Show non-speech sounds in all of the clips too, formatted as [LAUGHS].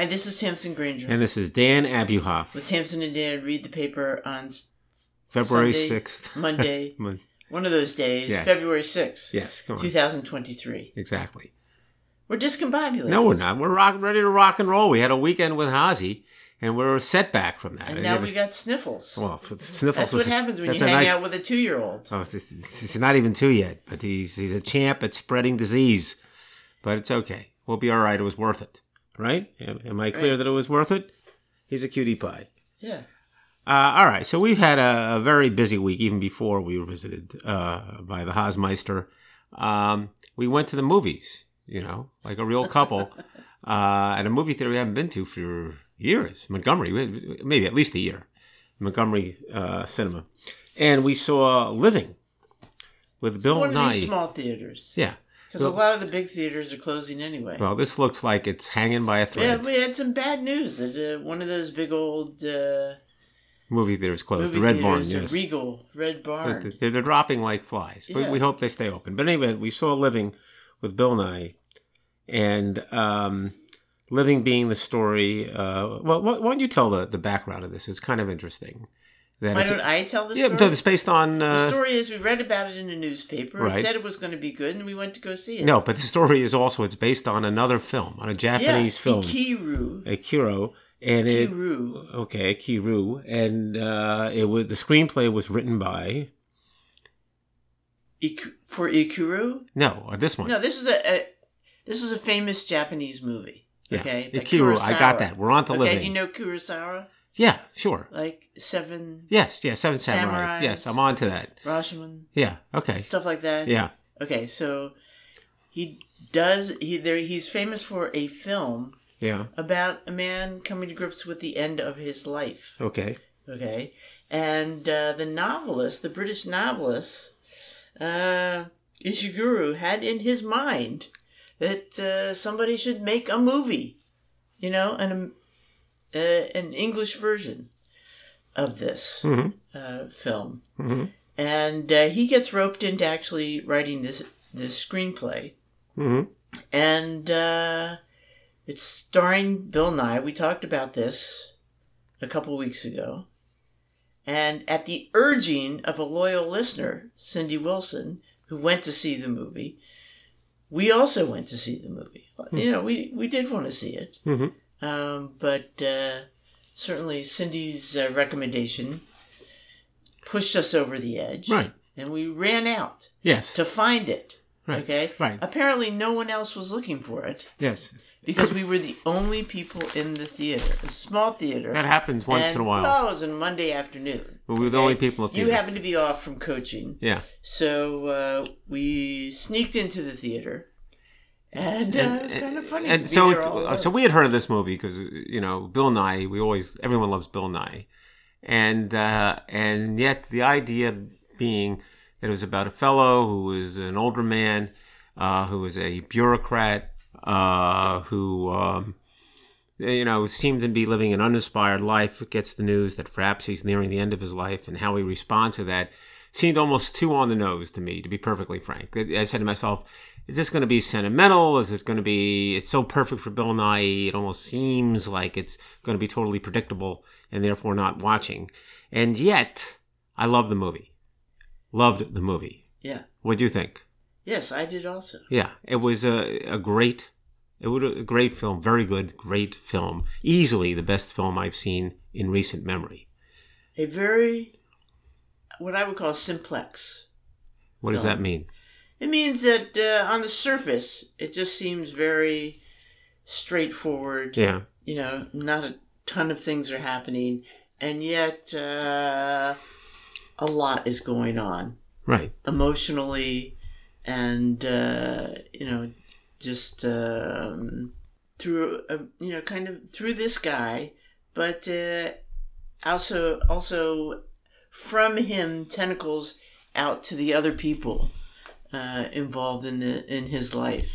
Hi, this is Tamsin Granger. And this is Dan Abuha. With Tamsin and Dan, read the paper on s- February Sunday, 6th. [LAUGHS] Monday, [LAUGHS] Mon- one of those days, Yes. February 6th, yes, come on. 2023. Exactly. We're discombobulated. No, we're not. We're rock, ready to rock and roll. We had a weekend with Hazy, and we're a setback from that. And now we got sniffles. Oh, well, sniffles. That's what happens when you hang nice- out with a two year old. Oh, this not even two yet, but he's he's a champ at spreading disease. But it's okay. We'll be all right. It was worth it, right? Am, am I clear Right. that it was worth it? He's a cutie pie. Yeah. Uh, all right, so we've had a, a very busy week, even before we were visited uh, by the Hausmeister. Um, we went to the movies, you know, like a real couple, [LAUGHS] uh, at a movie theater we haven't been to for years, Montgomery, maybe at least a year, Montgomery uh, Cinema, and we saw Living with It's Bill one Nighy. of these small theaters. yeah, Because a lot of the big theaters are closing anyway. well, this looks like it's hanging by a thread. yeah, we had some bad news that uh, one of those big old uh, movie theaters closed. movie the Red Barn, theaters, yes. Regal, Red Barn. They're, they're dropping like flies, but Yeah. we hope they stay open. But anyway, we saw Living with Bill Nighy, and um, Living being the story. Uh, well, why why don't you tell the, the background of this? It's kind of interesting. That Why don't I tell the yeah, story? but it's based on. Uh, the story is we read about it in a newspaper. It Right. said it was going to be good, and we went to go see it. no, but the story is also it's based on another film, on a yeah, Japanese film, Ikiru. Akiro, and it okay, Kiru, and uh, it was the screenplay was written by Iku, for Ikiru? no uh, this one. No, this is a, a this is a famous Japanese movie. yeah, Okay, Ikiru. I got that. We're on to Okay, Living. do you know Kurosawa? Yeah, sure. Like Seven, Yes, yes, Seven Samurai. Samurais. Yes, I'm on to that. Rashomon, Yeah, okay. stuff like that. Yeah, Okay, so he does he there he's famous for a film yeah, about a man coming to grips with the end of his life. okay. Okay, and uh, the novelist, the British novelist, uh, Ishiguro, had in his mind that uh, somebody should make a movie, you know, an uh, an English version of this hmm uh, film, hmm and uh, he gets roped into actually writing this this screenplay, hmm and uh, it's starring Bill Nighy. We talked about this a couple weeks ago. And at the urging of a loyal listener, Cindy Wilson, who went to see the movie, we also went to see the movie. You know, we, we did want to see it. Um, but uh, certainly Cindy's uh, recommendation pushed us over the edge. Right. And we ran out Yes. to find it. Right. Okay? Right. Apparently, no one else was looking for it Yes. because we were the only people in the theater, a small theater. That happens once and, in a while. Oh, it was a Monday afternoon. But we were the only people in the You happened to be off from coaching, yeah. so uh, we sneaked into the theater, and uh, it was kind of funny. And so, it's, all uh, so we had heard of this movie because you know Bill Nighy. We always everyone loves Bill Nighy, and uh, and yet the idea being that it was about a fellow who was an older man, uh, who was a bureaucrat, uh, who um, you know seemed to be living an uninspired life. Gets the news that perhaps he's nearing the end of his life, and how he responds to that seemed almost too on the nose to me, to be perfectly frank. I said to myself, is this going to be sentimental? Is it going to be, it's so perfect for Bill Nighy, it almost seems like it's going to be totally predictable and therefore not watching. And yet, I love the movie. Loved the movie. yeah, What do you think? yes, I did also. Yeah, it was a, a great, it was a great film, very good, great film. Easily the best film I've seen in recent memory. A very, what I would call simplex. What does that mean? It means that uh, on the surface, it just seems very straightforward. Yeah, You know, not a ton of things are happening, and yet uh, a lot is going on right. emotionally, and uh, you know, just um, through a, you know, kind of through this guy, but uh, also also from him tentacles out to the other people uh, involved in the in his life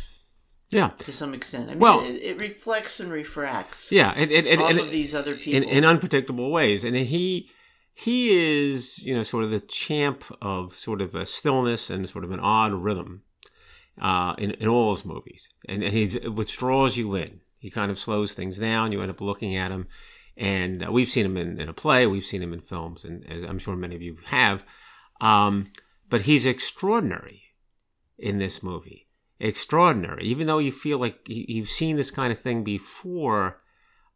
Yeah. to some extent. I mean, Well- it, it reflects and refracts Yeah, it, it, off it- of these other in, people. in unpredictable ways. And he he is, you know, sort of the champ of sort of a stillness and sort of an odd rhythm uh, in, in all his movies. And, and he withdraws you in. He kind of slows things down. You end up looking at him, and uh, we've seen him in, in a play. We've seen him in films, and as I'm sure many of you have. Um, but he's extraordinary in this movie. Extraordinary, even though you feel like you've seen this kind of thing before.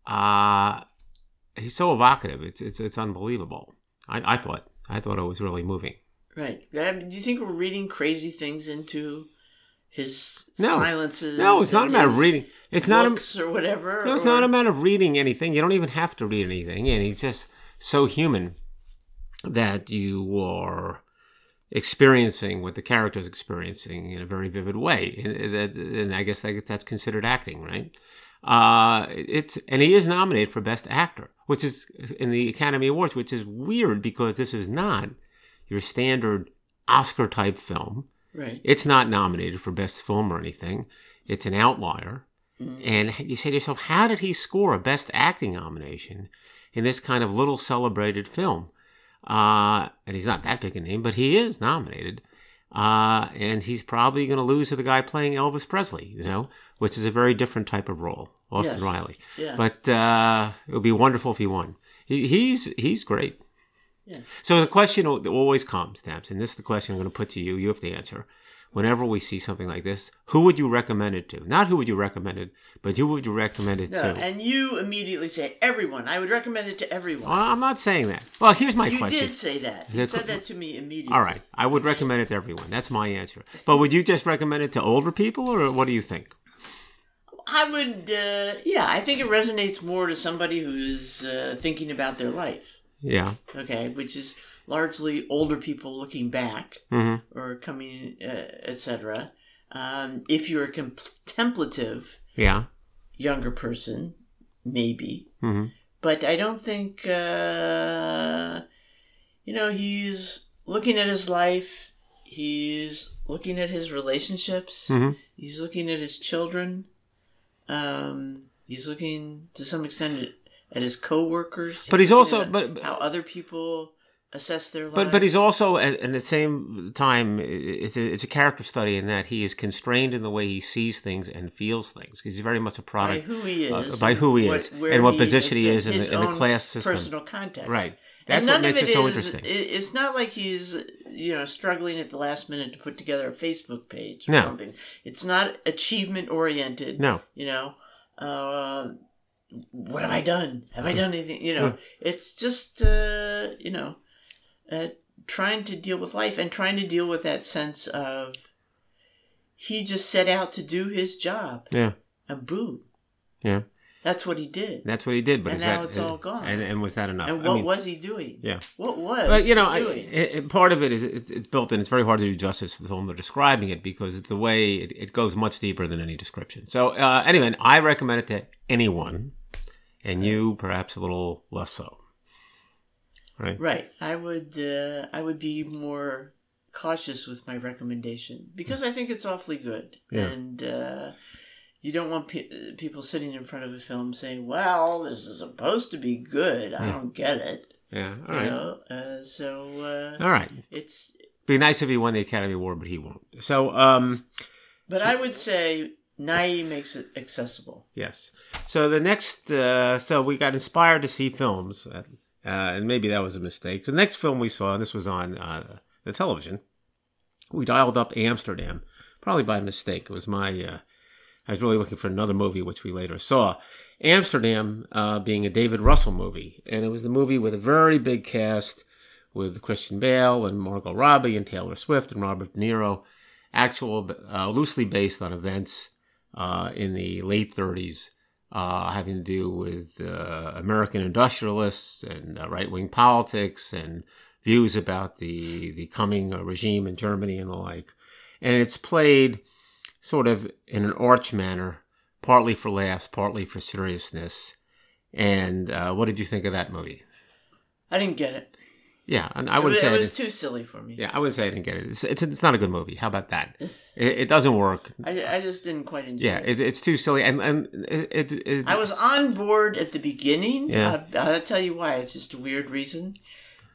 Uh, he's so evocative. It's it's it's unbelievable. I, I thought I thought it was really moving. Right. Do you think we're reading crazy things into his No. silences? No, it's not a matter of reading. It's not a, or whatever. no, it's or- not a matter of reading anything. You don't even have to read anything, and he's just so human that you are experiencing what the character is experiencing in a very vivid way. And, and I guess that, that's considered acting, right? Uh, it's and he is nominated for best actor, which is in the Academy Awards, which is weird because this is not your standard Oscar type film. Right. It's not nominated for best film or anything. It's an outlier. Mm-hmm. And you say to yourself, how did he score a best acting nomination in this kind of little celebrated film? Uh, and he's not that big a name, but he is nominated. Uh, and he's probably going to lose to the guy playing Elvis Presley, you know, which is a very different type of role, Austin Yes. Riley. Yeah. But uh, it would be wonderful if he won. He, he's he's great. Yeah. So the question al- always comes, Stamps, and this is the question I'm going to put to you. You have to answer. Whenever we see something like this, who would you recommend it to? Not who would you recommend it, but who would you recommend it No, to? and you immediately say everyone. I would recommend it to everyone. Well, I'm not saying that. Well, here's my you question. did say that. You said that to me immediately. All right, I would recommend it to everyone. That's my answer. But would you just recommend it to older people, or what do you think? I would. Uh, yeah, I think it resonates more to somebody who's uh, thinking about their life. Yeah. Okay, which is largely older people looking back hmm or coming, uh, etc. Um, if you're a contemplative Yeah. younger person, maybe. hmm But I don't think, uh, you know, he's looking at his life. He's looking at his relationships. hmm He's looking at his children. Um, he's looking to some extent at, his coworkers. But he's also- at but- but- how other people assess their lives. But but he's also at, at the same time it's a it's a character study in that he is constrained in the way he sees things and feels things. He's very much a product by who he uh, is, by and who he what- is, and what position he is in the, in the class system. personal context. Right. That's and what none makes of it so is- interesting. It's not like he's you know struggling at the last minute to put together a Facebook page or No. something. It's not achievement oriented. No. You know, uh, what have I done? Have I done anything? You know, it's just uh, you know, uh, trying to deal with life and trying to deal with that sense of he just set out to do his job Yeah. and boom, Yeah. that's what he did. That's what he did. But And is now that, it's all gone. And, and was that enough? And I what mean, was he doing? Yeah. What was But you know, he I, doing? it, it- part of it is it's, it's built in. It's very hard to do justice to the film. They're describing it because it's the way it, it goes much deeper than any description. So uh, anyway, I recommend it to anyone, and you perhaps a little less so. Right. Right. I would uh, I would be more cautious with my recommendation because I think it's awfully good. Yeah. And uh, you don't want pe- people sitting in front of a film saying, "Well, this is supposed to be good. I Yeah. don't get it." Yeah. All You know. Uh, so uh, All right. it's. Be nice if he won the Academy Award, but he won't. So, um, But I would say Nighy makes it accessible. Yes. So the next, uh, so we got inspired to see films, uh, uh, and maybe that was a mistake. The next film we saw, and this was on uh, the television, we dialed up Amsterdam, probably by mistake. It was my, uh, I was really looking for another movie, which we later saw. Amsterdam uh, being a David Russell movie, and it was the movie with a very big cast with Christian Bale and Margot Robbie and Taylor Swift and Robert De Niro, actual uh, loosely based on events uh, in the late 30s, uh, having to do with uh, American industrialists and uh, right wing politics and views about the the coming uh, regime in Germany and the like. And it's played sort of in an arch manner, partly for laughs, partly for seriousness. And uh, what did you think of that movie? I didn't get it. Yeah, and I It would was, say it was too silly for me. yeah, I would say I didn't get it. It's, it's it's not a good movie. How about that? [LAUGHS] It, it doesn't work. I, I just didn't quite enjoy it. Yeah, it. it, it's too silly, and and it, it, it I was on board at the beginning. Yeah. Uh, I'll tell you why. It's just a weird reason.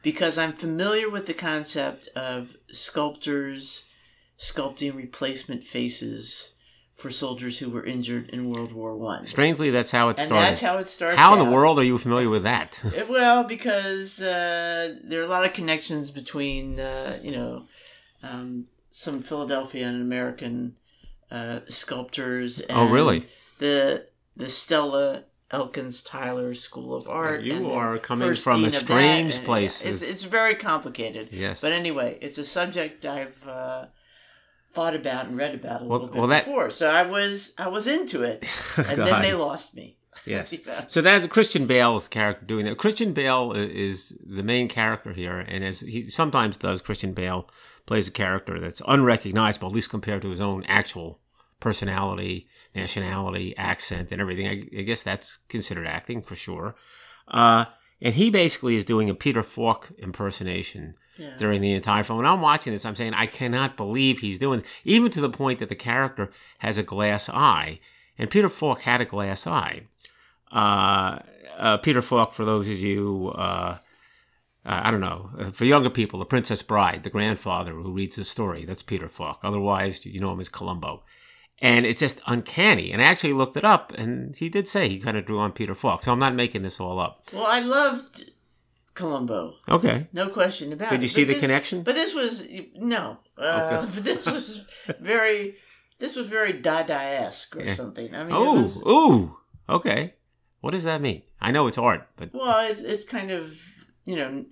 Because I'm familiar with the concept of sculptors sculpting replacement faces for soldiers who were injured in World War One. Strangely, that's how it And started. that's how it starts. How in the out. world are you familiar with that? Uh, [LAUGHS] Well, because uh, there are a lot of connections between, uh, you know, um, some Philadelphia and American uh, sculptors. And Oh, really? The the Stella Elkins Tyler School of Art. You are coming from a dean of that, strange yeah, place. It's it's very complicated. Yes. But anyway, it's a subject I've. Uh, thought about and read about a Well- little bit well, that- before so i was i was into it [LAUGHS] and then they lost me [LAUGHS] Yes. So that Christian Bale's character doing that. Christian Bale is the main character here, and as he sometimes does, Christian Bale plays a character that's unrecognizable, at least compared to his own actual personality, nationality, accent, and everything. I, I guess that's considered acting for sure. Uh, and he basically is doing a Peter Falk impersonation yeah. during the entire film. When I'm watching this, I'm saying I cannot believe he's doing, even to the point that the character has a glass eye, and Peter Falk had a glass eye. Uh, uh, Peter Falk, for those of you, uh, uh, I don't know, uh, for younger people, The Princess Bride, the grandfather who reads the story, that's Peter Falk. Otherwise, you know him as Columbo. And it's just uncanny. And I actually looked it up, and he did say he kind of drew on Peter Falk. So I'm not making this all up. well i loved columbo Okay. No question about it. Did you see But the this- connection? But this was no. Uh, Okay. But [LAUGHS] this was very. This was very Dada-esque or Yeah. something. I mean, Oh, was, ooh, okay. What does that mean? I know it's art, but well, it's it's kind of you know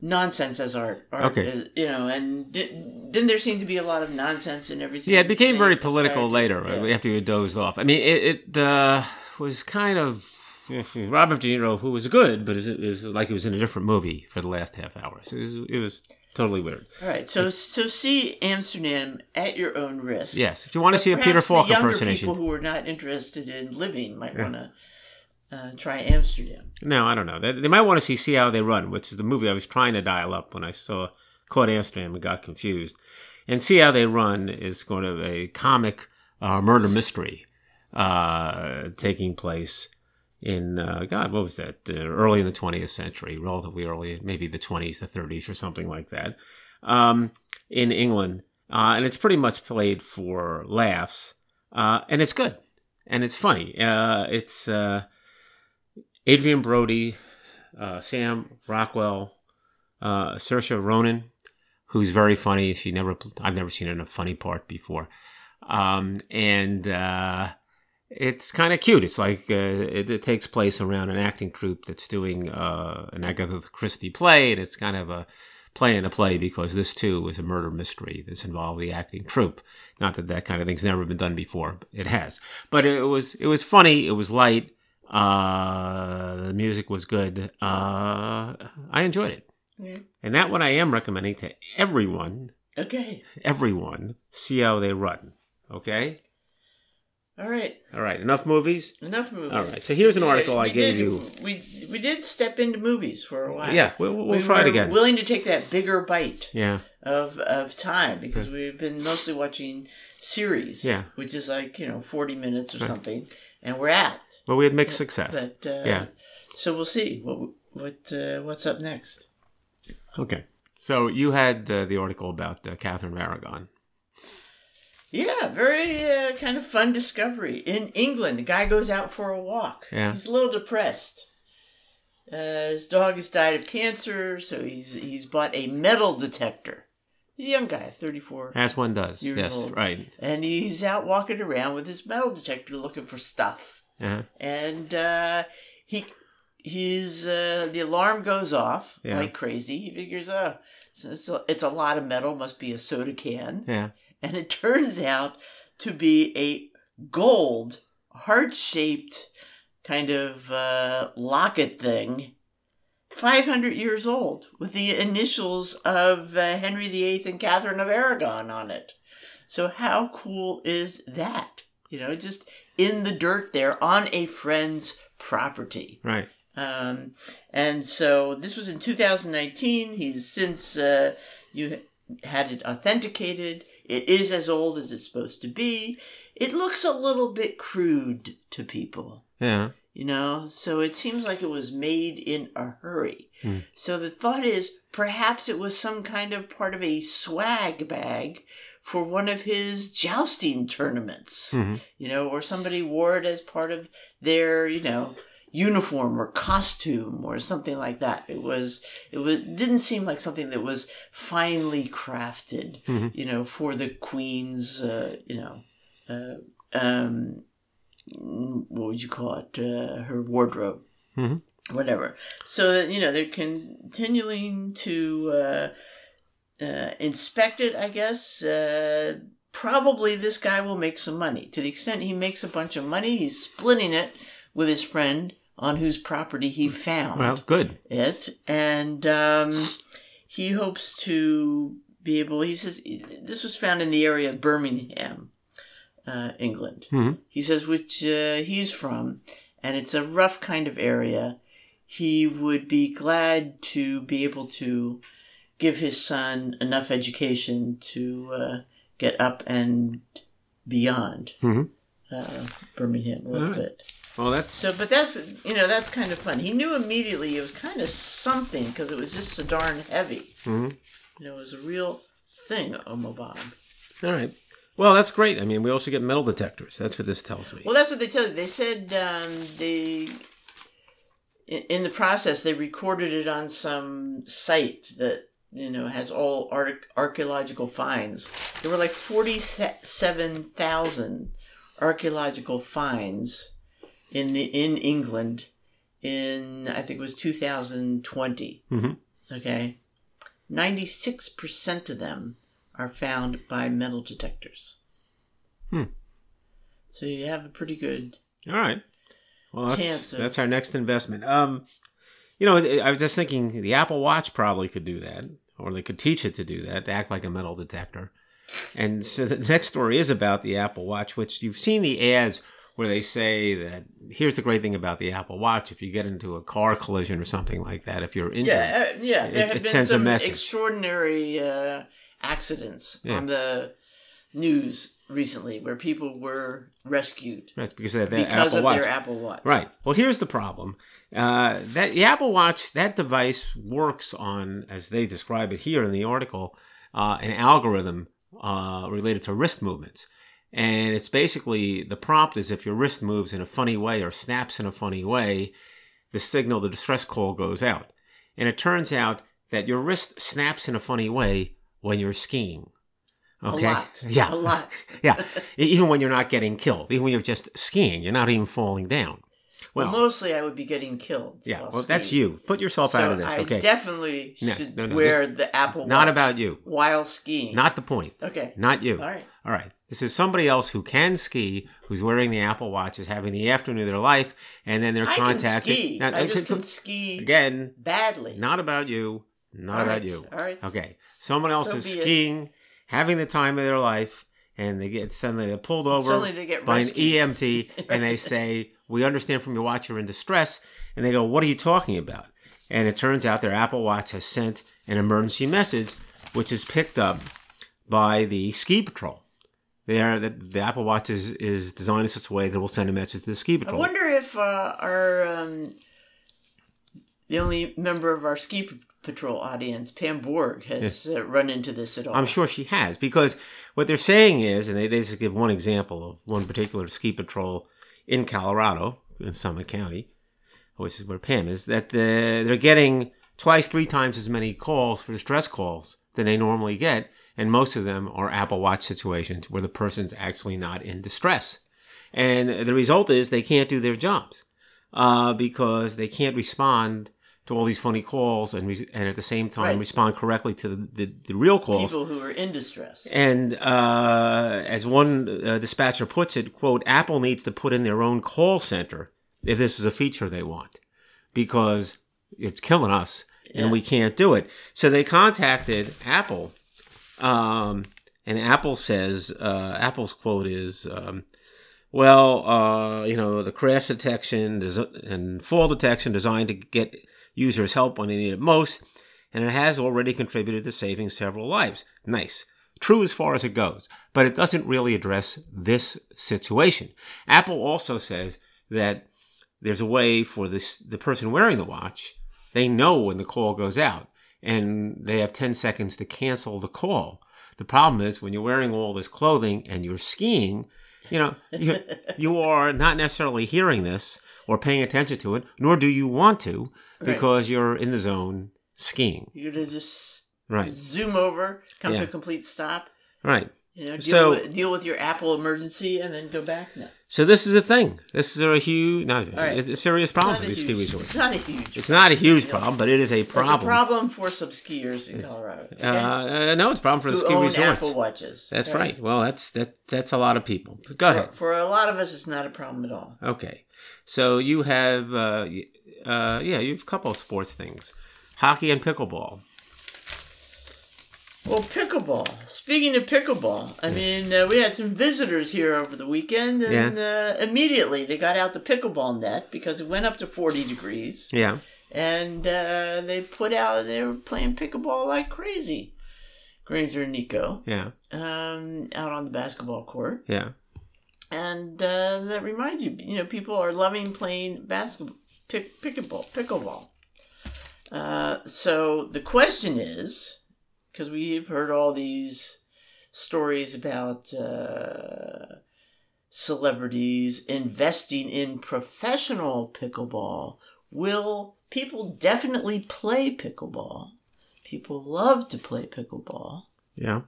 nonsense as art. art Okay. is- you know, and di- didn't there seem to be a lot of nonsense and everything? yeah, it became very political later to- uh, after you dozed off. I mean, it, it uh, was kind of [LAUGHS] Robert De Niro, who was good, but it was, it was like it was in a different movie for the last half hour. So it was, it was totally weird. All right, so so see Amsterdam at your own risk. Yes, if you want to see a Peter Falk the younger impersonation, people who are not interested in living might want to uh, try Amsterdam. no, I don't know. They, they might want to see See How They Run, which is the movie I was trying to dial up when I saw caught Amsterdam and got confused. And See How They Run is going to a comic uh, murder mystery uh, taking place in uh, God, what was that? Uh, early in the 20th century, relatively early, maybe the 20s, the 30s, or something like that, um, in England, uh, and it's pretty much played for laughs, uh, and it's good, and it's funny. Uh, it's uh, Adrien Brody, uh, Sam Rockwell, uh, Saoirse Ronan, who's very funny. She never, I've never seen her in a funny part before, um, and it's kind of cute. It's like uh, it, it takes place around an acting troupe that's doing uh, an Agatha Christie play, and it's kind of a play in a play because this too is a murder mystery that's involved the acting troupe. Not that that kind of thing's never been done before, but it has. But it was it was funny. It was light. Uh, the music was good. Uh, I enjoyed it, Yeah. and that one I am recommending to everyone. Okay. Everyone, see how they run. Okay. All right. All right. Enough movies. Enough movies. All right, so here's an Yeah, article I gave did- you. We we did step into movies for a while. Yeah, we'll, we'll we try it again. Willing to take that bigger bite yeah. of of time because we've been mostly watching series. Yeah. Which is like you know forty minutes or something, and we're out. Well, we had mixed success. But uh, Yeah. So we'll see what what uh, what's up next. Okay. So you had uh, the article about uh, Catherine of Aragon. Yeah, very uh, kind of fun discovery. In England, a guy goes out for a walk. Yeah. He's a little depressed. Uh, his dog has died of cancer, so he's he's bought a metal detector. He's a young guy, 34. As one does. Years yes. old. Right. And he's out walking around with his metal detector looking for stuff. Uh-huh. And uh, he his uh, the alarm goes off Yeah. like crazy. He figures, oh, it's, it's, a, it's a lot of metal, must be a soda can Yeah. [LAUGHS] and it turns out to be a gold heart shaped kind of uh, locket thing 500 years old with the initials of uh, henry viii and catherine of aragon on it so how cool is that you know just in the dirt there on a friend's property Right. um, and so this was in 2019. He's since uh, you had it authenticated. It is as old as it's supposed to be. It looks a little bit crude to people, Yeah. you know. So it seems like it was made in a hurry. Hmm. So the thought is perhaps it was some kind of part of a swag bag for one of his jousting tournaments, Mhm. you know, or somebody wore it as part of their, you know, uniform or costume or something like that. It was it was didn't seem like something that was finely crafted, Mhm. you know, for the queen's, uh, you know, uh, um, what would you call it? Uh, her wardrobe, Mhm. whatever. So that you know they're continuing to uh, uh, inspect it. I guess. Uh, Probably this guy will make some money. To the extent he makes a bunch of money, he's splitting it with his friend on whose property he found Well, good. it, and um, he hopes to be able. He says this was found in the area of Birmingham, uh, England. Mhm. He says which uh, he's from, and it's a rough kind of area. He would be glad to be able to give his son enough education to uh, get up and beyond Mhm. uh, Birmingham a little right. bit. Well, that's So, but that's you know that's kind of fun. He knew immediately it was kind of something because it was just so darn heavy. Mhm. You know, it was a real thing, Omo Bomb. all right. Well, that's great. I mean, we also get metal detectors. That's what this tells me. Well, that's what they tell you. They said um, they in, the process they recorded it on some site that you know has all arch- archaeological finds. There were like forty seven thousand archaeological finds in the in England in I think it was two thousand twenty. Mhm. Okay, ninety six percent of them are found by metal detectors. Hmm. So you have a pretty good All right. Well, that's, Chance of- that's our next investment. Um, you know, I was just thinking the Apple Watch probably could do that, or they could teach it to do that, to act like a metal detector. And so the next story is about the Apple Watch, which you've seen the ads where they say that here's the great thing about the Apple Watch: if you get into a car collision or something like that, if you're injured, Yeah, uh, yeah. It- There have it been sends a message. extraordinary uh, accidents Yeah. on the news recently where people were rescued that's because of that because Apple of Watch. their Apple Watch. Right. Well, here's the problem. Uh, that the Apple Watch, that device works on, as they describe it here in the article, uh, an algorithm uh, related to wrist movements. And it's basically the prompt is if your wrist moves in a funny way or snaps in a funny way, the signal, the distress call goes out. And it turns out that your wrist snaps in a funny way when you're skiing. Okay. A lot. [LAUGHS] Yeah. A lot. [LAUGHS] yeah. [LAUGHS] Even when you're not getting killed, even when you're just skiing, you're not even falling down. Well, Well, mostly I would be getting killed. yeah, well, that's you. Put yourself out of this, I okay? definitely No, should no, no, wear the Apple Watch Not about you. while skiing. Not the point. okay. Not you. All right. All right. This is somebody else who can ski, who's wearing the Apple Watch, is having the afternoon of their life, and then they're I can ski. Now, I just uh, can ski Again, badly. not about you. Not All about right, you. All right. Okay. Someone else So is be it. skiing, having the time of their life, and they get suddenly they're pulled over Suddenly they get by rescued. an EMT, [LAUGHS] and they say, "We understand from your watch you're in distress." And they go, "What are you talking about?" And it turns out their Apple Watch has sent an emergency message, which is picked up by the ski patrol. They are the, the Apple Watch is, is designed in such a way that it will send a message to the ski patrol. I wonder if uh, our um, the only member of our ski p- patrol audience, Pam Borg, has uh, run into this at all. I'm sure she has because what they're saying is, and they, they just give one example of one particular ski patrol in Colorado, in Summit County, which is where Pam is, that uh, they're getting twice, three times as many calls for distress calls than they normally get, and most of them are Apple Watch situations where the person's actually not in distress. And the result is they can't do their jobs uh, because they can't respond to all these funny calls and, re- and at the same time Right. respond correctly to the, the, the real calls. people who are in distress. And uh, as one uh, dispatcher puts it, quote, Apple needs to put in their own call center if this is a feature they want because it's killing us and we can't do it. So they contacted Apple. Um, and Apple says, uh, Apple's quote is, um, well, uh, you know, the crash detection and fall detection designed to get users help when they need it most, and it has already contributed to saving several lives. Nice. True as far as it goes, but it doesn't really address this situation. Apple also says that there's a way for this the person wearing the watch, they know when the call goes out, and they have 10 seconds to cancel the call. The problem is when you're wearing all this clothing and you're skiing, you know, you, you are not necessarily hearing this or paying attention to it, nor do you want to Right. because you're in the zone skiing. You're gonna just Right. zoom over, come to a complete stop. Right. You know, deal, So- with, deal with your Apple emergency and then go back. No, So this is a thing. This is a huge, no, right. it's a serious problem for these ski resorts. It's not a huge. It's not a huge problem, but it is a It's a problem. problem for some skiers in Colorado. okay? Uh, uh, no, it's a problem for the ski own resorts. Apple watches. That's okay? right. Well, that's that. That's a lot of people. Go ahead. For, for a lot of us, it's not a problem at all. Okay. So you have, uh, uh, yeah, you have a couple of sports things, hockey and pickleball. Well, pickleball. Speaking of pickleball, I mean, uh, we had some visitors here over the weekend, and uh, immediately they got out the pickleball net because it went up to 40 degrees, Yeah. and uh, they put out, they were playing pickleball like crazy. Granger and Nico Yeah. um, out on the basketball court. Yeah. And uh, that reminds you, you know, people are loving playing basketball, pick, pickleball, pickleball. Uh, so the question is, because we've heard all these stories about uh, celebrities investing in professional pickleball, will people definitely play pickleball? People love to play pickleball, Yeah.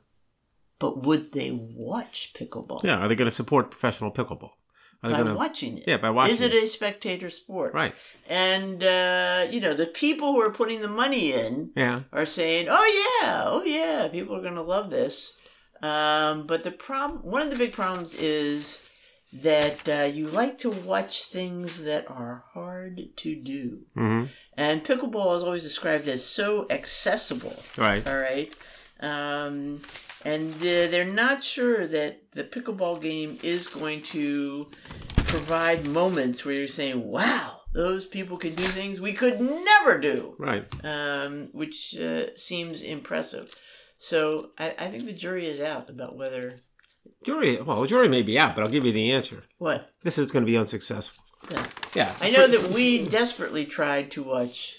but would they watch pickleball? Yeah. Are they going to support professional pickleball? Are by to? watching it. Yeah, by watching Is it it. a spectator sport? Right. And uh, you know, the people who are putting the money in Yeah. are saying, "Oh yeah, oh yeah, people are going to love this." Um, but the problem, one of the big problems, is that uh, you like to watch things that are hard to do. hmm And pickleball is always described as so accessible. Right. All right. Um, and uh, they're not sure that the pickleball game is going to provide moments where you're saying, wow, those people can do things we could never do, Right. um, which uh, seems impressive. So I, I think the jury is out about whether. Jury. Well, the jury may be out, but I'll give you the answer. What? This is going to be unsuccessful. Yeah. Yeah. I know that we desperately tried to watch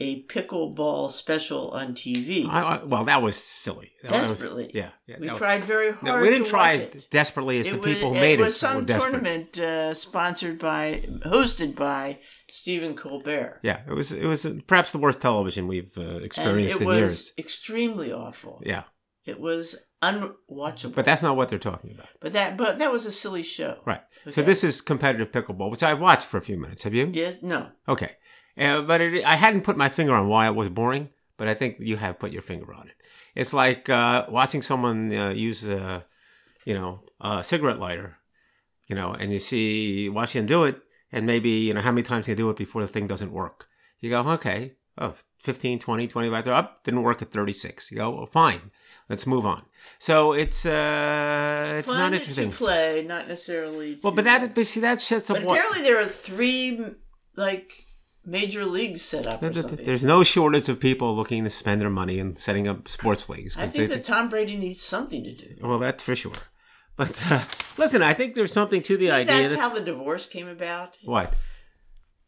a pickleball special on TV. I, I, well, that was silly. That was- Desperately. yeah. yeah we was- tried very hard No, we didn't try as it. desperately as the was, people who it made it. was some tournament uh, sponsored by, hosted by Stephen Colbert. Yeah, it was. It was perhaps the worst television we've uh, experienced it in was years. extremely awful. Yeah, It was unwatchable. but that's not what they're talking about. But that, but that was a silly show. Right. So this is competitive pickleball, which I've watched for a few minutes. Have you? Yes. No. Okay. Uh, but it, I hadn't put my finger on why it was boring, but I think you have put your finger on it. It's like uh, watching someone uh, use a, you know, a cigarette lighter, you know, and you see watching them do it, and maybe you know how many times they do it before the thing doesn't work. You go, okay, oh, 15, 20, 25, they're up, didn't work at 36. You go, well, fine, let's move on. So it's uh, it's Fun not to interesting. play, not necessarily. Well, but that but see that sets up But apparently there are three like major leagues set up or There- something. There's no shortage of people looking to spend their money and setting up sports leagues. I think they- that Tom Brady needs something to do. well, that's for sure. But uh, listen, I think there's something to the idea That's that how the divorce came about. what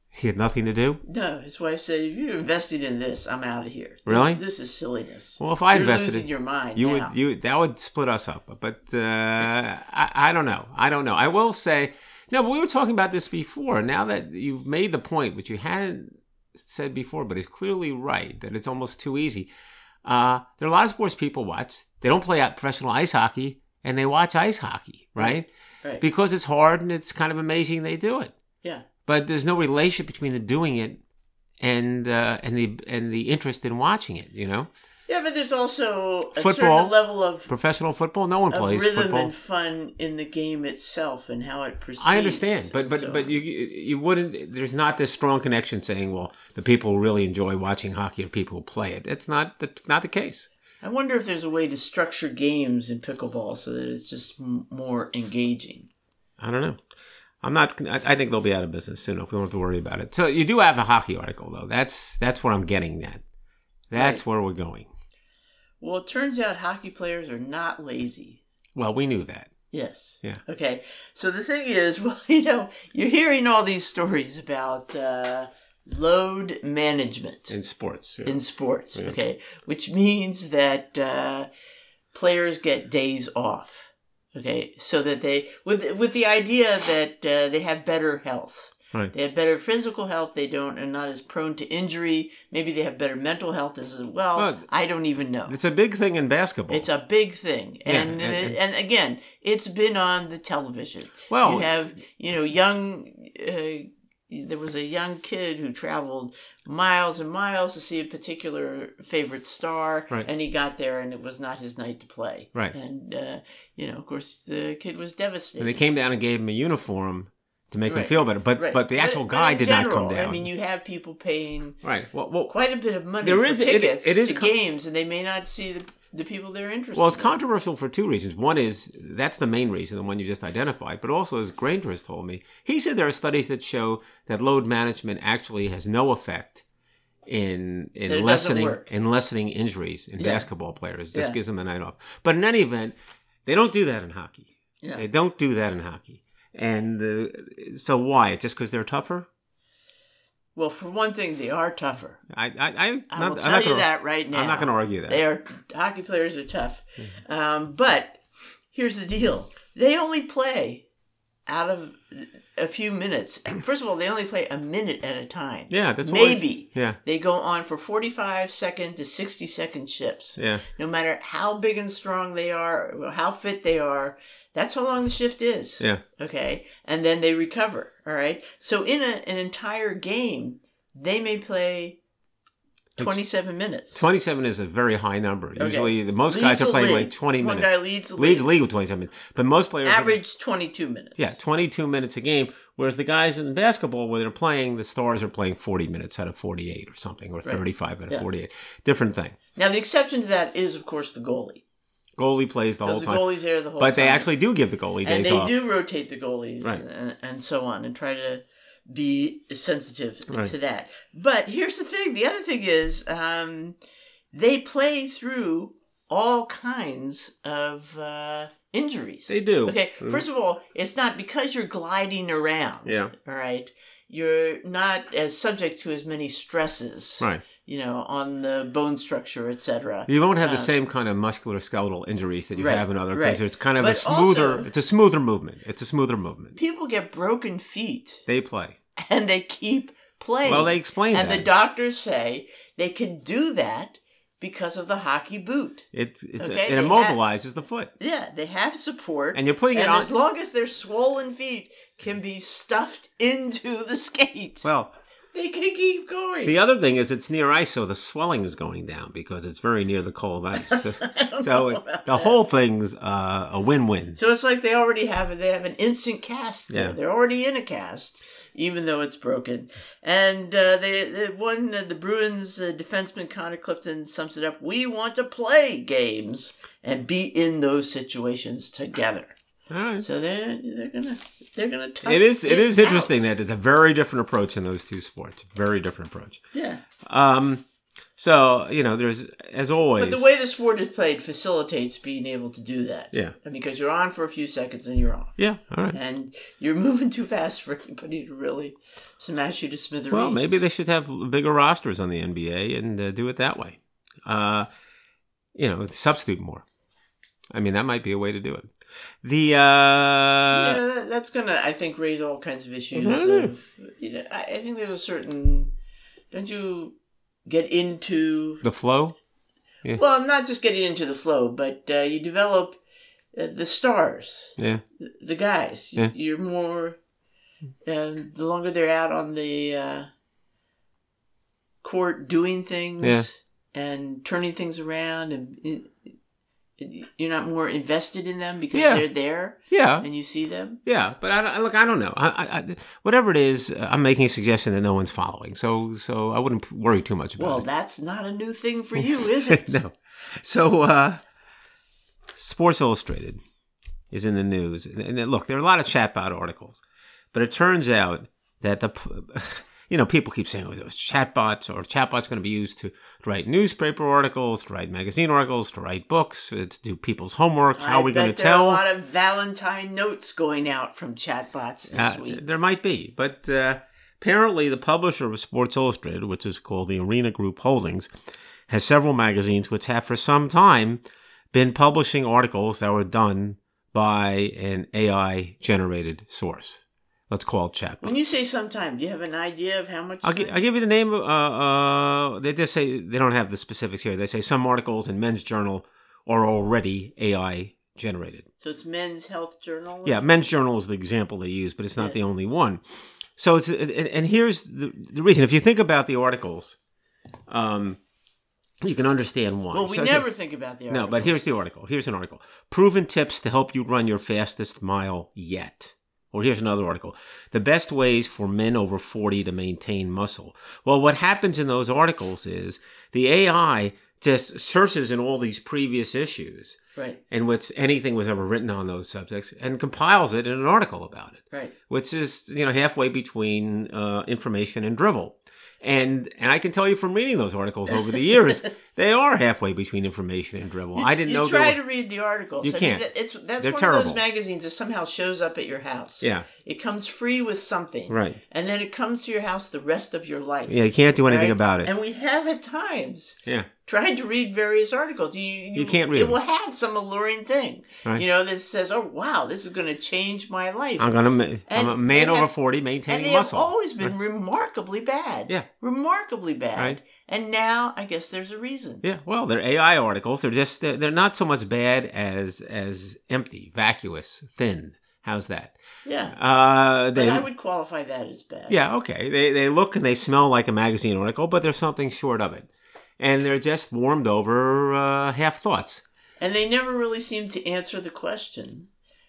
he had nothing to do. No, his wife said, "If you're invested in this, I'm out of here. This- Really? This, is silliness. Well, if I you're invested losing in- your mind. You now. would you that would split us up. But uh, I, I don't know. I don't know. I will say no. But we were talking about this before. Now that you've made the point, which you hadn't said before, but is clearly right that it's almost too easy. Uh, there are a lot of sports people watch. They don't play out professional ice hockey, and they watch ice hockey, right? Right. Because it's hard and it's kind of amazing they do it. yeah. But there's no relationship between the doing it and uh, and the and the interest in watching it. You know, Yeah, but there's also a Football. certain level of, professional football, no one plays rhythm football. and fun in the game itself and how it proceeds. I understand, but but so but you you wouldn't. There's not this strong connection saying, well, the people who really enjoy watching hockey are people who play it. It's not that's not the case. I wonder if there's a way to structure games in pickleball so that it's just m- more engaging. I don't know. I'm not. I I think they'll be out of business soon if we don't have to worry about it. So you do have a hockey article though. That's that's what I'm getting at. That's where we're going. Well, it turns out hockey players are not lazy. Well, we knew that. Yes. Yeah. Okay. So the thing is, [LAUGHS] well, you know, you're hearing all these stories about uh, load management in sports. yeah. in sports. Yeah. Okay, which means that uh, players get days off. Okay, so that they with with the idea that uh, they have better health. Right. They have better physical health. They don't are not as prone to injury. Maybe they have better mental health as well. Well, I don't even know. It's a big thing in basketball. It's a big thing, Yeah, and and- and, and again, it's been on the television. Well- you have you know young. Uh, there was a young kid who traveled miles and miles to see a particular favorite star, Right. and he got there, and it was not his night to play. Right. and uh, you know, of course, the kid was and devastated. they came down and gave him a uniform to make Right. feel better. But Right. but the actual But- but guy in did not come down. I mean, you have people paying right. Well, well, quite a bit of money There for is- it- tickets it is to com- games, and they may not see the the people they're interested. Well, it's in. controversial for two reasons. One is that's the main reason, the one you just identified. But also, as Granger has told me, he said there are studies that show that load management actually has no effect in in lessening in lessening injuries in Yeah. basketball players. Just Yeah. gives them a night off. But in any event, they don't do that in hockey. Yeah. They don't do that in hockey. And uh, so why? It's Just because they're tougher? Well, for one thing, they are tougher. I I, I, not- will I'm tell not you gonna- that right now. I'm not going to argue that. They are hockey players are tough, Mm-hmm. um, but here's the deal: they only play out of a few minutes. First of all, they only play a minute at a time. yeah, that's maybe. Yeah, They go on for 45 second to 60 second shifts. yeah. No matter how big and strong they are, or how fit they are, that's how long the shift is. Yeah. Okay. And then they recover. All right. So in a, an entire game, they may play 27 minutes. 27 is a very high number. Okay. Usually, the most Leads guys are playing like 20 One minutes. guy leads the leads league. with 27 minutes. But most players are- Average 22 minutes. yeah, 22 minutes a game. Whereas the guys in basketball, where they're playing, the stars are playing 40 minutes out of 48 or something, or 35 out of Yeah. 48. Different thing. Now, the exception to that is, of course, the goalie. Goalie plays the whole the time. goalie's there the whole But time. they actually do give the goalie and days they off. do rotate the goalies Right. and, and so on and try to be sensitive Right. to that but here's the thing the other thing is um, they play through all kinds of uh, injuries They do. okay Mhm. first of all it's not because you're gliding around Yeah. all right you're not as subject to as many stresses Right. you know on the bone structure etc You won't have the Uh, same kind of muscular skeletal injuries that you Right, have in other right. it's kind of a smoother. also- it's a smoother movement. It's a smoother movement. people get broken feet They play. [LAUGHS] and they keep playing. Well, they explain that. and that. the doctors say they can do that because of the hockey boot. It's it's Okay, it they immobilizes the foot. Yeah, they have support, And you're putting it and on- as long as their swollen feet can be stuffed into the skates, Well, they can keep going. The other thing is it's near ice, so the swelling is going down because it's very near the cold ice. [LAUGHS] [LAUGHS] So, so the whole thing's uh, a win-win. so it's like they already have it. They have an instant cast. there. Yeah. They're already in a cast, even though it's broken. And uh, they, they one uh, the Bruins uh, defenseman Connor Clifton sums it up. We want to play games and be in those situations together. All right. So they're they're gonna they're gonna. It is it is interesting out. that it's a very different approach in those two sports. Very different approach. yeah. Um, so you know, there's as always. But the way the sport is played facilitates being able to do that. Yeah. I mean, because you're on for a few seconds and you're off, yeah, all right. and you're [LAUGHS] moving too fast for anybody to really smash you to smithereens. Well, maybe they should have bigger rosters on the NBA and uh, do it that way. Uh, you know, substitute more. I mean, that might be a way to do it. The uh, yeah, that's gonna, I think, raise all kinds of issues. Mhm. Of, you know, I, I think there's a certain. Don't you get into the flow. well, not just getting into the flow, but uh, you develop uh, the stars, Yeah, the, guys. Yeah. You're more, and the longer they're out on the uh, court doing things Yeah. and turning things around, and you're not more invested in them because Yeah. they're there yeah, and you see them. yeah. But I, look, I don't know. I, I, whatever it is, I'm making a suggestion that no one's following. So, so I wouldn't worry too much about Well, it. Well, that's not a new thing for [LAUGHS] you, is it? no. So, uh, Sports Illustrated is in the news, and, and look, there are a lot of chatbot articles, but it turns out that the, [LAUGHS] you know, people keep saying, "Oh, those chatbots or chatbots going to be used to, to write newspaper articles, to write magazine articles, to write books, uh, to do people's homework. How I are we going to bet there are tell?" a lot of Valentine notes going out from chatbots this Uh, week. there might be, but uh, apparently the publisher of Sports Illustrated, which is called the Arena Group Holdings, has several magazines which have for some time been publishing articles that were done by an AI generated source. Let's call it chatbot. When you say sometime, do you have an idea of how much? I'll, time? I'll give you the name. Of, uh, uh, they just say they don't have the specifics here. They say some articles in Men's Journal are already AI generated. so it's Men's Health Journal. Yeah, Men's Journal is the example they use, but it's not Yeah. the only one. So it's and, and here's the, the reason. If you think about the articles, um, you can understand why. Well, we So- so- never think about the. no, but here's the article. Here's an article. Proven tips to help you run your fastest mile yet. Or here's another article. The best ways for men over 40 to maintain muscle. Well, what happens in those articles is the AI just searches in all these previous issues right, and what's anything was ever written on those subjects and compiles it in an article about it right. which is you know halfway between uh, information and drivel. And and I can tell you from reading those articles over the years, [LAUGHS] they are halfway between information and drivel. I didn't you know. try they were, to read the articles. You I can't. that- it's that's They're one of those magazines that somehow shows up at your house. Yeah. it comes free with something, right. and then it comes to your house the rest of your life. Yeah, you can't do anything right? about it. And we have at times yeah. tried to read various articles. You you, You can't read It them. will have some alluring thing, Right. you know, that says, "Oh wow, this is going to change my life." I'm gonna. ma- I'm a man over have- forty and maintaining they muscle. have always been remarkably bad. Yeah. remarkably bad. Right. And now I guess there's a reason. Yeah, well, they're AI articles. They're just they're, they're not so much bad as as empty, vacuous, thin. How's that? Yeah. Uh, But they, I would qualify that as bad. Yeah, okay. They they look and they smell like a magazine article, but there's something short of it, and they're just warmed over uh, half thoughts. And they never really seem to answer the question.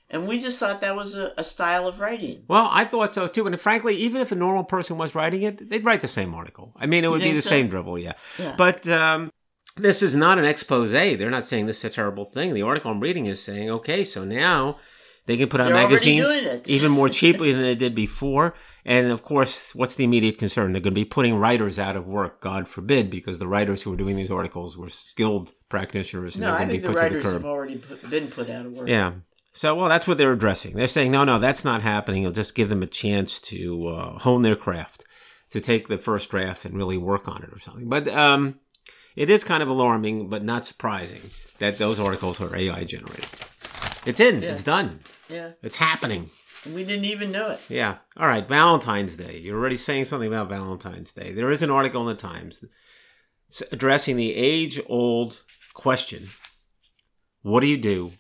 And we just thought that was a, a style of writing. Well, I thought so too, and frankly, even if a normal person was writing it, they'd write the same article. I mean, it would be the so? same dribble, yeah. Yeah. But um, this is not an expose. They're not saying this is a terrible thing. The article I'm reading is saying, okay, so now they can put out They're magazines [LAUGHS] even more cheaply than they did before. And of course, what's the immediate concern? They're going to be putting writers out of work, God forbid, because the writers who were doing these articles were skilled practitioners and no, they're I going to be think the put to the writers curb. have already put, been put out of work. Yeah. So, well, that's what they're addressing. They're saying, no, no, that's not happening. You'll just give them a chance to uh, hone their craft, to take the first draft and really work on it or something. But um, it is kind of alarming, but not surprising that those articles are AI generated. It's in. Yeah. It's done. Yeah. It's happening. We didn't even know it. Yeah. All right. Valentine's Day. You're already saying something about Valentine's Day. There is an article in the Times addressing the age old question What do you do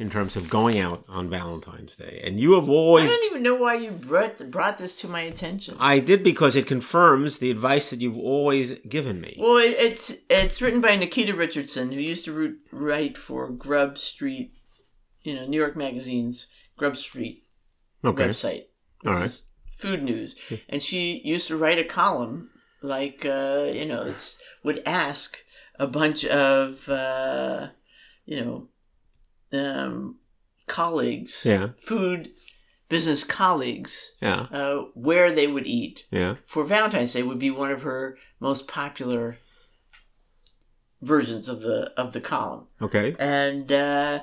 in terms of going out on Valentine's Day? And you have always. I don't even know why you brought, brought this to my attention. I did because it confirms the advice that you've always given me. Well, it's it's written by Nikita Richardson, who used to root, write for Grub Street, you know, New York Magazine's Grub Street Okay. website, All right. is food news. And she used to write a column like, uh, you know, it's would ask a bunch of, uh, you know, um, colleagues, Yeah. food business colleagues, Yeah. uh, where they would eat Yeah. for Valentine's Day would be one of her most popular versions of the of the column, Okay. and uh,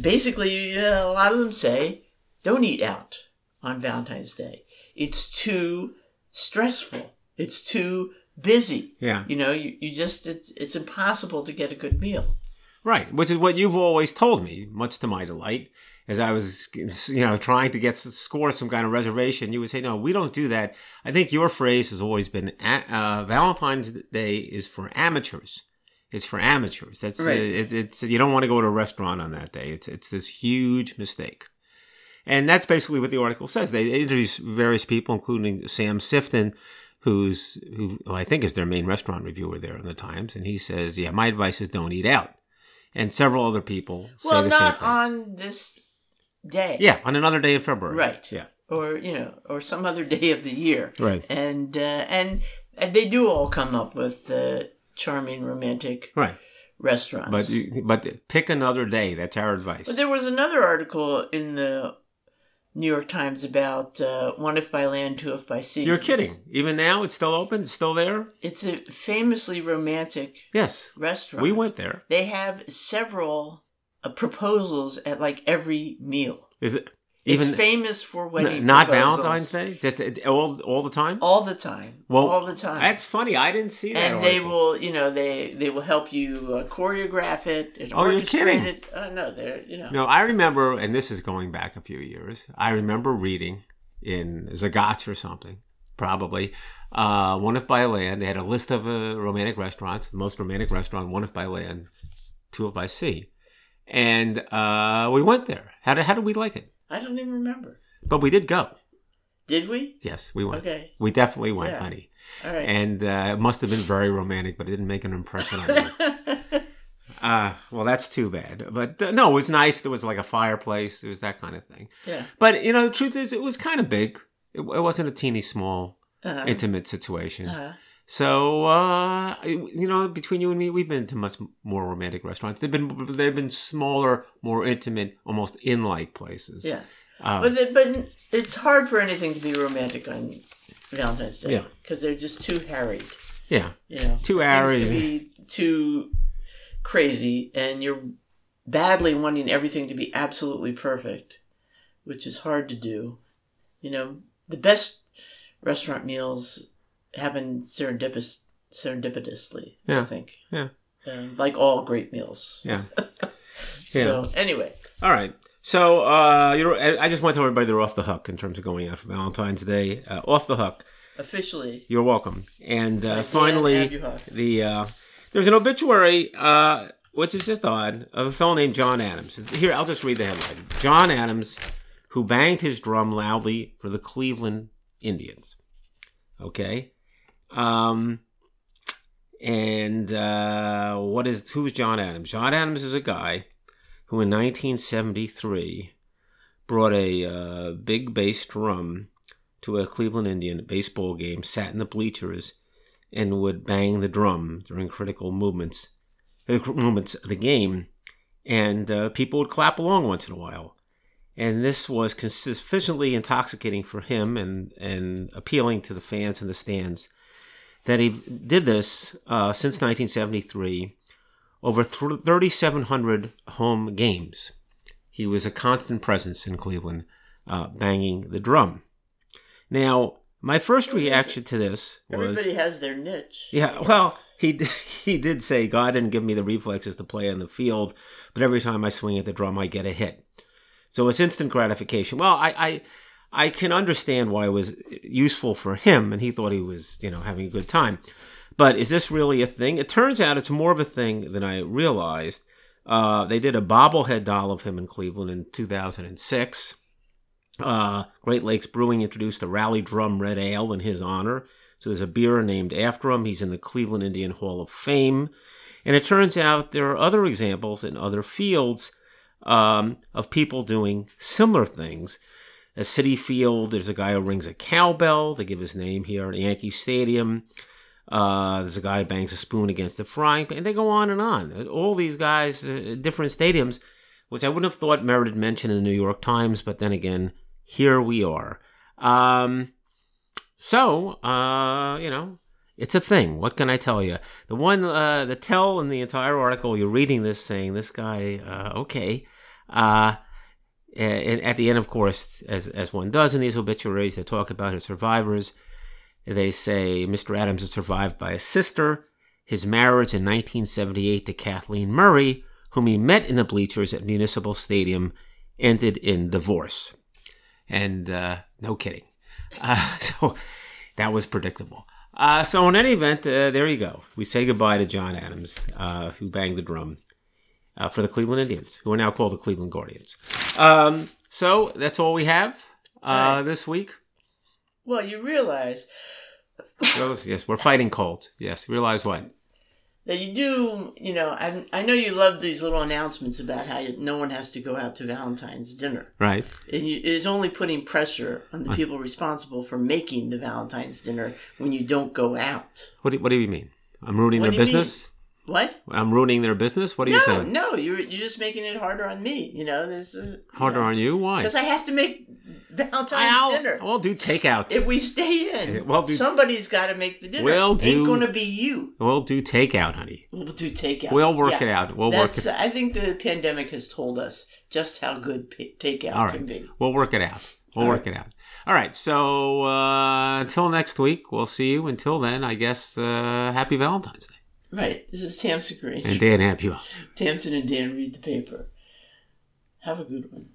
basically uh, a lot of them say, "Don't eat out on Valentine's Day. It's too stressful. It's too busy. Yeah. You know, you, you just it's it's impossible to get a good meal." Right, which is what you've always told me, much to my delight. As I was, you know, trying to get score some kind of reservation, you would say, "No, we don't do that." I think your phrase has always been, uh, "Valentine's Day is for amateurs." It's for amateurs. That's Right. it, it's you don't want to go to a restaurant on that day. It's it's this huge mistake, and that's basically what the article says. They introduce various people, including Sam Sifton, who's who I think is their main restaurant reviewer there in the Times, and he says, "Yeah, my advice is don't eat out." And several other people say Well, the same not thing. on this day, yeah, on another day in February. Right. Yeah. or you know, or some other [LAUGHS] day of the year. Right. and uh, and and they do all come up with uh, charming romantic Right. restaurants. But you, but pick another day. That's our advice. But there was another article in the New York Times about uh, one if by land, two if by sea. You're kidding. Even now, it's still open. It's still there. It's a famously romantic Yes. restaurant. We went there. They have several uh, proposals at like every meal. Is it? It's Even famous for wedding n- not proposals. Valentine's Day, just it- all all the time. all the time. Well, all the time. That's funny. I didn't see that. and they will, you know, they they will help you uh, choreograph it and Oh, you're kidding. it. Uh, no, they're you know. No, I remember, and this is going back a few years. I remember reading in Zagat's or something, probably uh, one if by land. They had a list of uh, romantic restaurants, the most romantic restaurant, one if by land, two if by sea, and uh, we went there. How did how did we like it? I don't even remember. But we did go. Did we? Yes, we went. Okay. We definitely went, Yeah. honey. All right. And uh, it must have been very romantic, but it didn't make an impression on you. [LAUGHS] Uh, well, that's too bad. But uh, no, it was nice. There was like a fireplace. It was that kind of thing. yeah. But you know, the truth is, it was kind of big. It, it wasn't a teeny small, Uh-huh. intimate situation. Uh-huh. So uh, you know, between you and me, we've been to much more romantic restaurants. They've been they've been smaller, more intimate, almost in-like places. Yeah. Uh, But the, but it's hard for anything to be romantic on Valentine's Day Yeah. because they're just too harried. yeah. You know, Too harried. be too crazy, and you're badly wanting everything to be absolutely perfect, which is hard to do. You know, the best restaurant meals happen serendipitous, serendipitously. I think. Yeah. Um, like all great meals. Yeah. [LAUGHS] Yeah. So anyway, All right. So uh, you're. I just want to tell everybody they're off the hook in terms of going out for Valentine's Day. Uh, off the hook. officially, You're welcome. And uh, finally, the uh, there's an obituary, uh, which is just odd, of a fellow named John Adams. Here, I'll just read the headline: John Adams, who banged his drum loudly for the Cleveland Indians. Okay. Um. And uh, what is who's John Adams? John Adams is a guy who, in 1973, brought a uh, big bass drum to a Cleveland Indian baseball game, sat in the bleachers, and would bang the drum during critical movements, uh, moments of the game, and uh, people would clap along once in a while. And this was sufficiently intoxicating for him and, and appealing to the fans in the stands that he did this uh, since 1973 over 3,700 home games. He was a constant presence in Cleveland, uh, banging the drum. Now, my first reaction to this was everybody has their niche. yeah, well, he [LAUGHS] he did say God didn't give me the reflexes to play on the field, but every time I swing at the drum, I get a hit. So it's instant gratification. Well, I I, I can understand why it was useful for him, and he thought he was you know having a good time. But is this really a thing? It turns out it's more of a thing than I realized. Uh, they did a bobblehead doll of him in Cleveland in 2006. Uh, Great Lakes Brewing introduced the Rally Drum Red Ale in his honor. So there's a beer named after him. He's in the Cleveland Indian Hall of Fame. And it turns out there are other examples in other fields um, of people doing similar things. At Citi Field, there's a guy who rings a cowbell. They give his name here at Yankee Stadium. Uh, there's a guy who bangs a spoon against the frying pan. They go on and on. All these guys, uh, different stadiums, which I wouldn't have thought merited mention in the New York Times, but then again, here we are. Um, so, uh, you know, it's a thing. What can I tell you? The one, uh, the tell in the entire article, you're reading this saying, this guy, uh, okay. Uh, and at the end, of course, as, as one does in these obituaries, they talk about his survivors. They say Mr. Adams is survived by a sister, his marriage in 1978 to Kathleen Murray, whom he met in the bleachers at Municipal Stadium, ended in divorce. And uh, no kidding. Uh, [LAUGHS] so that was predictable. Uh, so in any event, uh, there you go. We say goodbye to John Adams, uh, who banged the drum uh, for the Cleveland Indians, who are now called the Cleveland Guardians. Um, so that's all we have uh, Right. this week. Well, you realize Yes, we're fighting cold. Yes, realize what? that you do, you know, I, I know you love these little announcements about how you, no one has to go out to Valentine's dinner. Right. And it is only putting pressure on the people responsible for making the Valentine's dinner when you don't go out. What do, what do you mean? I'm ruining What their business? mean? What? I'm ruining their business. What are you saying? no, you're you're just making it harder on me. You know, this is Harder on you? Why? because I have to make Valentine's I'll, dinner. we'll do takeout. if we stay in, [LAUGHS] Well, do- somebody's got to make the dinner. We'll Ain't do- going to be you. we'll do takeout, honey. We'll do takeout. We'll work Yeah. it out. We'll work it. I think the pandemic has told us just how good takeout All right. can be. We'll work it out. We'll All work it out. All right. So uh, until next week, we'll see you. Until then, I guess uh, happy Valentine's Day. Right. This is Tamsin Green. And Dan Happy. Tamsin and Dan read the paper. Have a good one.